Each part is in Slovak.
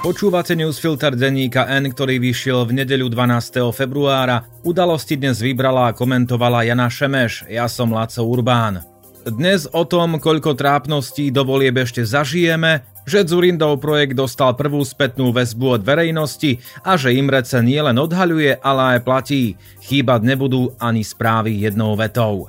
Počúvate newsfilter denníka N, ktorý vyšiel v nedeľu 12. februára. Udalosti dnes vybrala a komentovala Jana Šemeš, ja som Laco Urbán. Dnes o tom, koľko trápností do volieb ešte zažijeme, že Zurindov projekt dostal prvú spätnú väzbu od verejnosti a že Imrece nielen odhaľuje, ale aj platí. Chýbať nebudú ani správy jednou vetou.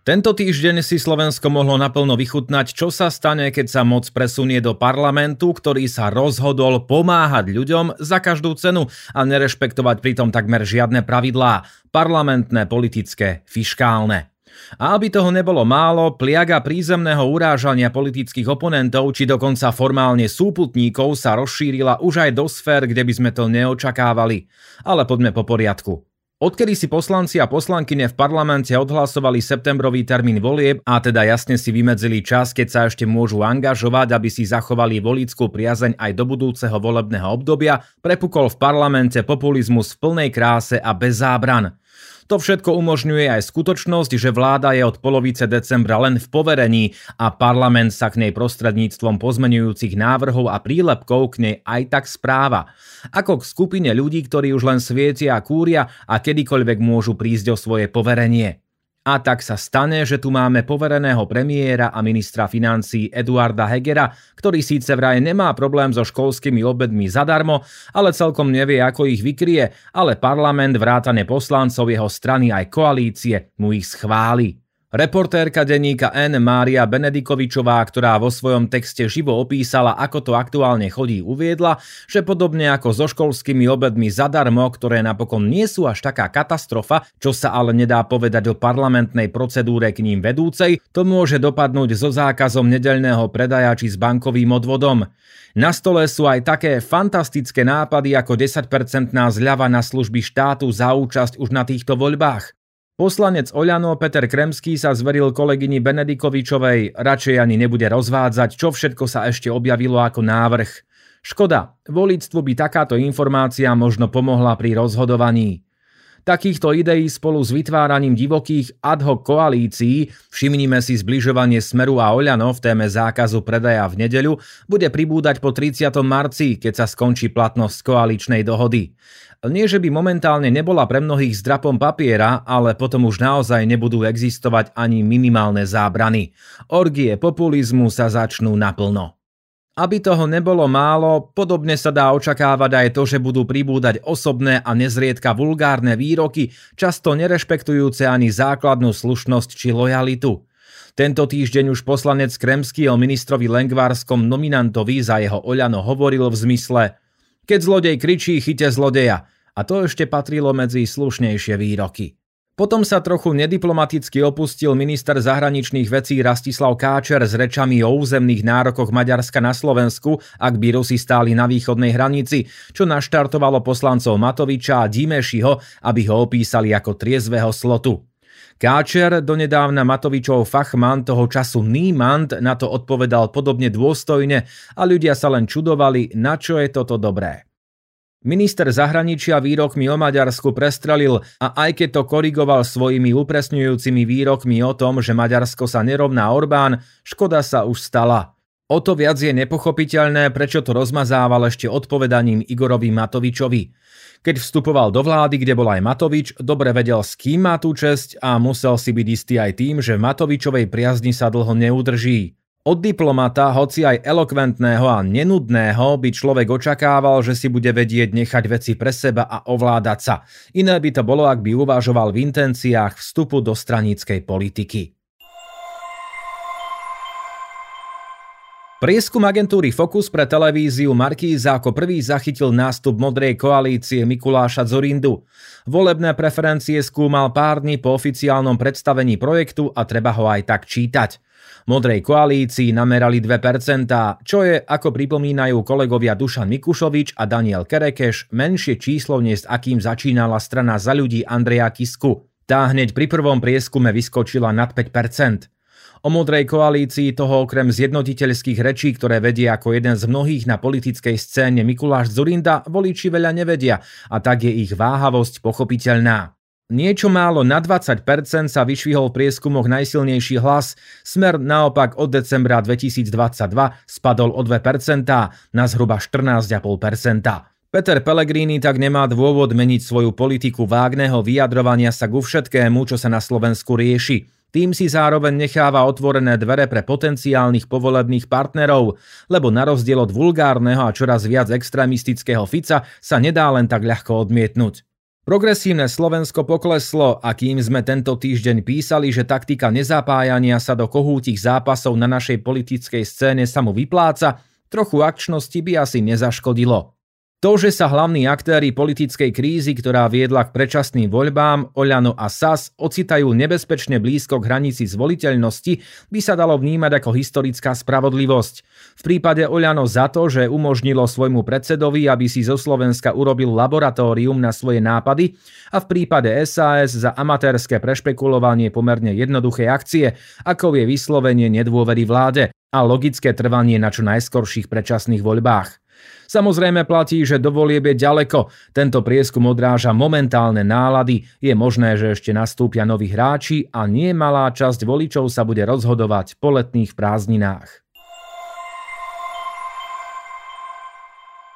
Tento týždeň si Slovensko mohlo naplno vychutnať, čo sa stane, keď sa moc presunie do parlamentu, ktorý sa rozhodol pomáhať ľuďom za každú cenu a nerešpektovať pritom takmer žiadne pravidlá, parlamentné, politické, fiškálne. A aby toho nebolo málo, pliaga prízemného urážania politických oponentov či dokonca formálne súputníkov sa rozšírila už aj do sfér, kde by sme to neočakávali. Ale poďme po poriadku. Odkedy si poslanci a poslankyne v parlamente odhlasovali septembrový termín volieb a teda jasne si vymedzili čas, keď sa ešte môžu angažovať, aby si zachovali volickú priazeň aj do budúceho volebného obdobia, prepukol v parlamente populizmus v plnej kráse a bez zábran. To všetko umožňuje aj skutočnosť, že vláda je od polovice decembra len v poverení a parlament sa k nej prostredníctvom pozmenujúcich návrhov a prílepkov k nej aj tak správa. Ako k skupine ľudí, ktorí už len svietia a kúria a kedykoľvek môžu prísť o svoje poverenie. A tak sa stane, že tu máme povereného premiéra a ministra financí Eduarda Hegera, ktorý síce vraj nemá problém so školskými obedmi zadarmo, ale celkom nevie, ako ich vykrie, ale parlament vrátane poslancov jeho strany aj koalície mu ich schváli. Reportérka denníka N. Mária Benedikovičová, ktorá vo svojom texte živo opísala, ako to aktuálne chodí, uviedla, že podobne ako so školskými obedmi zadarmo, ktoré napokon nie sú až taká katastrofa, čo sa ale nedá povedať o parlamentnej procedúre k ním vedúcej, to môže dopadnúť so zákazom nedeľného predaja či s bankovým odvodom. Na stole sú aj také fantastické nápady ako 10% zľava na služby štátu za účasť už na týchto voľbách. Poslanec Oľano Peter Kremský sa zveril kolegyni Benedikovičovej, radšej ani nebude rozvádzať, čo všetko sa ešte objavilo ako návrh. Škoda, volíctvu by takáto informácia možno pomohla pri rozhodovaní. Takýchto ideí spolu s vytváraním divokých ad hoc koalícií, všimnime si zbližovanie Smeru a Oľano v téme zákazu predaja v nedeľu, bude pribúdať po 30. marci, keď sa skončí platnosť koaličnej dohody. Nie, že by momentálne nebola pre mnohých zdrapom papiera, ale potom už naozaj nebudú existovať ani minimálne zábrany. Orgie populizmu sa začnú naplno. Aby toho nebolo málo, podobne sa dá očakávať aj to, že budú pribúdať osobné a nezriedka vulgárne výroky, často nerešpektujúce ani základnú slušnosť či lojalitu. Tento týždeň už poslanec Kremský o ministrovi Lengvárskom nominantovi za jeho Oľano hovoril v zmysle – keď zlodej kričí, chyte zlodeja. A to ešte patrilo medzi slušnejšie výroky. Potom sa trochu nediplomaticky opustil minister zahraničných vecí Rastislav Káčer s rečami o územných nárokoch Maďarska na Slovensku, ak by Rusi stáli na východnej hranici, čo naštartovalo poslancov Matoviča a Dimešiho, aby ho opísali ako triezvého slotu. Káčer, donedávna Matovičov fachman toho času Niemand, na to odpovedal podobne dôstojne a ľudia sa len čudovali, na čo je toto dobré. Minister zahraničia výrokmi o Maďarsku prestrelil a aj keď to korigoval svojimi upresňujúcimi výrokmi o tom, že Maďarsko sa nerovná Orbán, škoda sa už stala. O to viac je nepochopiteľné, prečo to rozmazával ešte odpovedaním Igorovi Matovičovi. Keď vstupoval do vlády, kde bol aj Matovič, dobre vedel, s kým má tú česť a musel si byť istý aj tým, že Matovičovej priazni sa dlho neudrží. Od diplomata, hoci aj elokventného a nenudného, by človek očakával, že si bude vedieť nechať veci pre seba a ovládať sa. Iné by to bolo, ak by uvažoval v intenciách vstupu do straníckej politiky. Prieskum agentúry Focus pre televíziu Markíza ako prvý zachytil nástup modrej koalície Mikuláša Zorindu. Volebné preferencie skúmal pár dní po oficiálnom predstavení projektu a treba ho aj tak čítať. Modrej koalícii namerali 2%, čo je, ako pripomínajú kolegovia Dušan Mikušovič a Daniel Kerekeš, menšie číslo než akým začínala strana za ľudí Andreja Kisku. Tá hneď pri prvom prieskume vyskočila nad 5%. O modrej koalícii toho okrem zjednotiteľských rečí, ktoré vedie ako jeden z mnohých na politickej scéne Mikuláš Zurinda, voliči veľa nevedia a tak je ich váhavosť pochopiteľná. Niečo málo na 20% sa vyšvihol v prieskumoch najsilnejší hlas, smer naopak od decembra 2022 spadol o 2% na zhruba 14,5%. Peter Pellegrini tak nemá dôvod meniť svoju politiku vágneho vyjadrovania sa ku všetkému, čo sa na Slovensku rieši. Tým si zároveň necháva otvorené dvere pre potenciálnych povolebných partnerov, lebo na rozdiel od vulgárneho a čoraz viac extrémistického Fica sa nedá len tak ľahko odmietnúť. Progresívne Slovensko pokleslo a kým sme tento týždeň písali, že taktika nezapájania sa do kohútich zápasov na našej politickej scéne sa mu vypláca, trochu akčnosti by asi nezaškodilo. To, že sa hlavní aktéry politickej krízy, ktorá viedla k predčasným voľbám, Oľano a SAS, ocitajú nebezpečne blízko k hranici zvoliteľnosti, by sa dalo vnímať ako historická spravodlivosť. V prípade Oľano za to, že umožnilo svojmu predsedovi, aby si zo Slovenska urobil laboratórium na svoje nápady a v prípade SAS za amatérske prešpekulovanie pomerne jednoduché akcie, ako je vyslovenie nedôvery vláde a logické trvanie na čo najskorších predčasných voľbách. Samozrejme platí, že do volieb je ďaleko. Tento prieskum odráža momentálne nálady. Je možné, že ešte nastúpia noví hráči a nie malá časť voličov sa bude rozhodovať po letných prázdninách.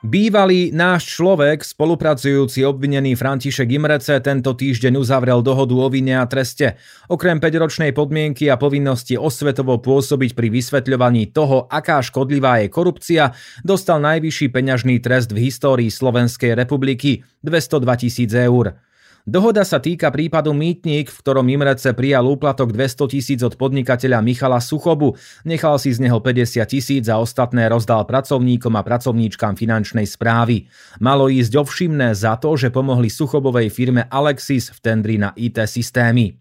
Bývalý náš človek, spolupracujúci obvinený František Imrece, tento týždeň uzavrel dohodu o vine a treste. Okrem 5-ročnej podmienky a povinnosti osvetovo pôsobiť pri vysvetľovaní toho, aká škodlivá je korupcia, dostal najvyšší peňažný trest v histórii Slovenskej republiky – 202 tisíc eur. Dohoda sa týka prípadu Mýtnik, v ktorom Imrece prijal úplatok 200 tisíc od podnikateľa Michala Suchobu, nechal si z neho 50 tisíc a ostatné rozdal pracovníkom a pracovníčkam finančnej správy. Malo ísť ovšimné za to, že pomohli Suchobovej firme Alexis v tendri na IT systémy.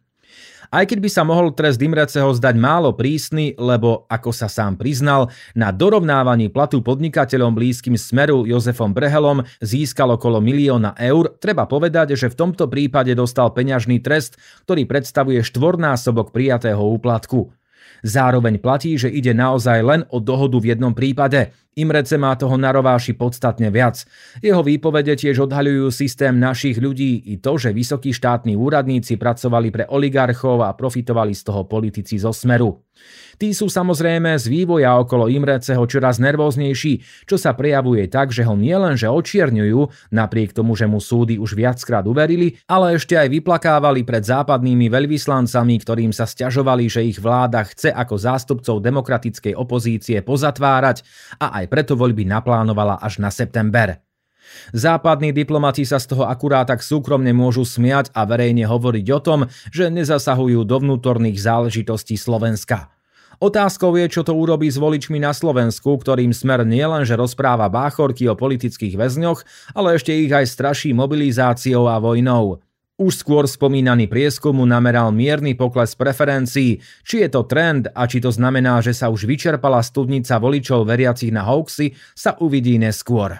Aj keď by sa mohol trest Imreceho zdať málo prísny, lebo, ako sa sám priznal, na dorovnávaní platu podnikateľom blízkym Smeru Jozefom Brehelom získal okolo milióna eur, treba povedať, že v tomto prípade dostal peňažný trest, ktorý predstavuje štvornásobok prijatého úplatku. Zároveň platí, že ide naozaj len o dohodu v jednom prípade. Imrece má toho na rováši podstatne viac. Jeho výpovede tiež odhaľujú systém našich ľudí i to, že vysokí štátni úradníci pracovali pre oligarchov a profitovali z toho politici zo smeru. Tí sú samozrejme z vývoja okolo Imreceho čoraz nervóznejší, čo sa prejavuje tak, že ho nielenže očierňujú, napriek tomu, že mu súdy už viackrát uverili, ale ešte aj vyplakávali pred západnými veľvyslancami, ktorým sa stiažovali, že ich vláda chce ako zástupcov demokratickej opozície pozatvárať a aj preto voľby naplánovala až na september. Západní diplomati sa z toho akurát tak súkromne môžu smiať a verejne hovoriť o tom, že nezasahujú do vnútorných záležitostí Slovenska. Otázkou je, čo to urobí s voličmi na Slovensku, ktorým smer nielenže rozpráva báchorky o politických väzňoch, ale ešte ich aj straší mobilizáciou a vojnou. Už skôr spomínaný prieskumu nameral mierny pokles preferencií. Či je to trend a či to znamená, že sa už vyčerpala studnica voličov veriacich na hoaxy, sa uvidí neskôr.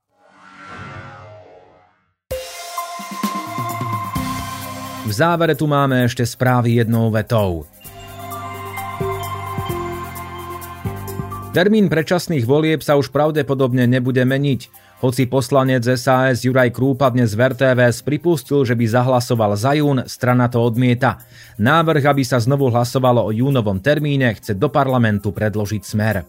V závere tu máme ešte správy jednou vetou. Termín predčasných volieb sa už pravdepodobne nebude meniť. Hoci poslanec SAS Juraj Krúpa dnes v RTVS pripustil, že by zahlasoval za jún, strana to odmieta. Návrh, aby sa znovu hlasovalo o júnovom termíne, chce do parlamentu predložiť smer.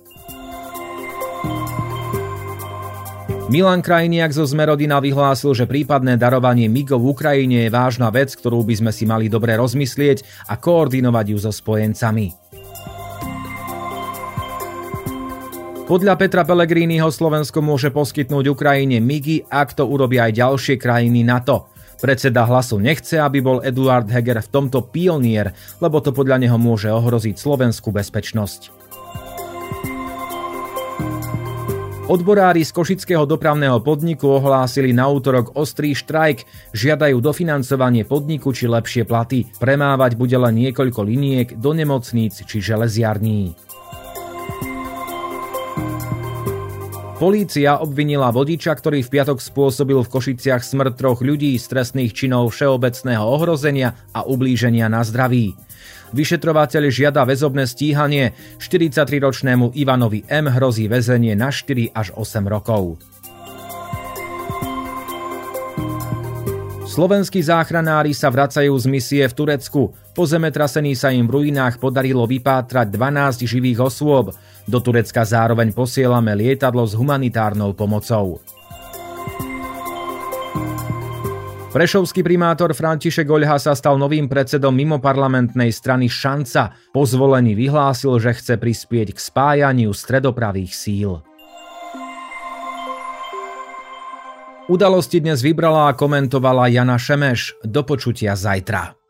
Milan Krajniak zo Zmerodina vyhlásil, že prípadné darovanie MIGov v Ukrajine je vážna vec, ktorú by sme si mali dobre rozmyslieť a koordinovať ju so spojencami. Podľa Petra Pellegriniho Slovensko môže poskytnúť Ukrajine MIGI, ak to urobia aj ďalšie krajiny NATO. Predseda hlasu nechce, aby bol Eduard Heger v tomto pionier, lebo to podľa neho môže ohroziť slovenskú bezpečnosť. Odborári z Košického dopravného podniku ohlásili na útorok ostrý štrajk, žiadajú dofinancovanie podniku či lepšie platy. Premávať bude len niekoľko liniek do nemocníc či železiarní. Polícia obvinila vodiča, ktorý v piatok spôsobil v Košiciach smrť troch ľudí z trestných činov všeobecného ohrozenia a ublíženia na zdraví. Vyšetrovateľ žiada väzobné stíhanie. 43-ročnému Ivanovi M. hrozí väzenie na 4 až 8 rokov. Slovenskí záchranári sa vracajú z misie v Turecku. Po zemetrasení sa im v ruinách podarilo vypátrať 12 živých osôb. Do Turecka zároveň posielame lietadlo s humanitárnou pomocou. Prešovský primátor František Oľha sa stal novým predsedom mimoparlamentnej strany Šanca. Po zvolení vyhlásil, že chce prispieť k spájaniu stredopravých síl. Udalosti dnes vybrala a komentovala Jana Šemeš. Do počutia zajtra.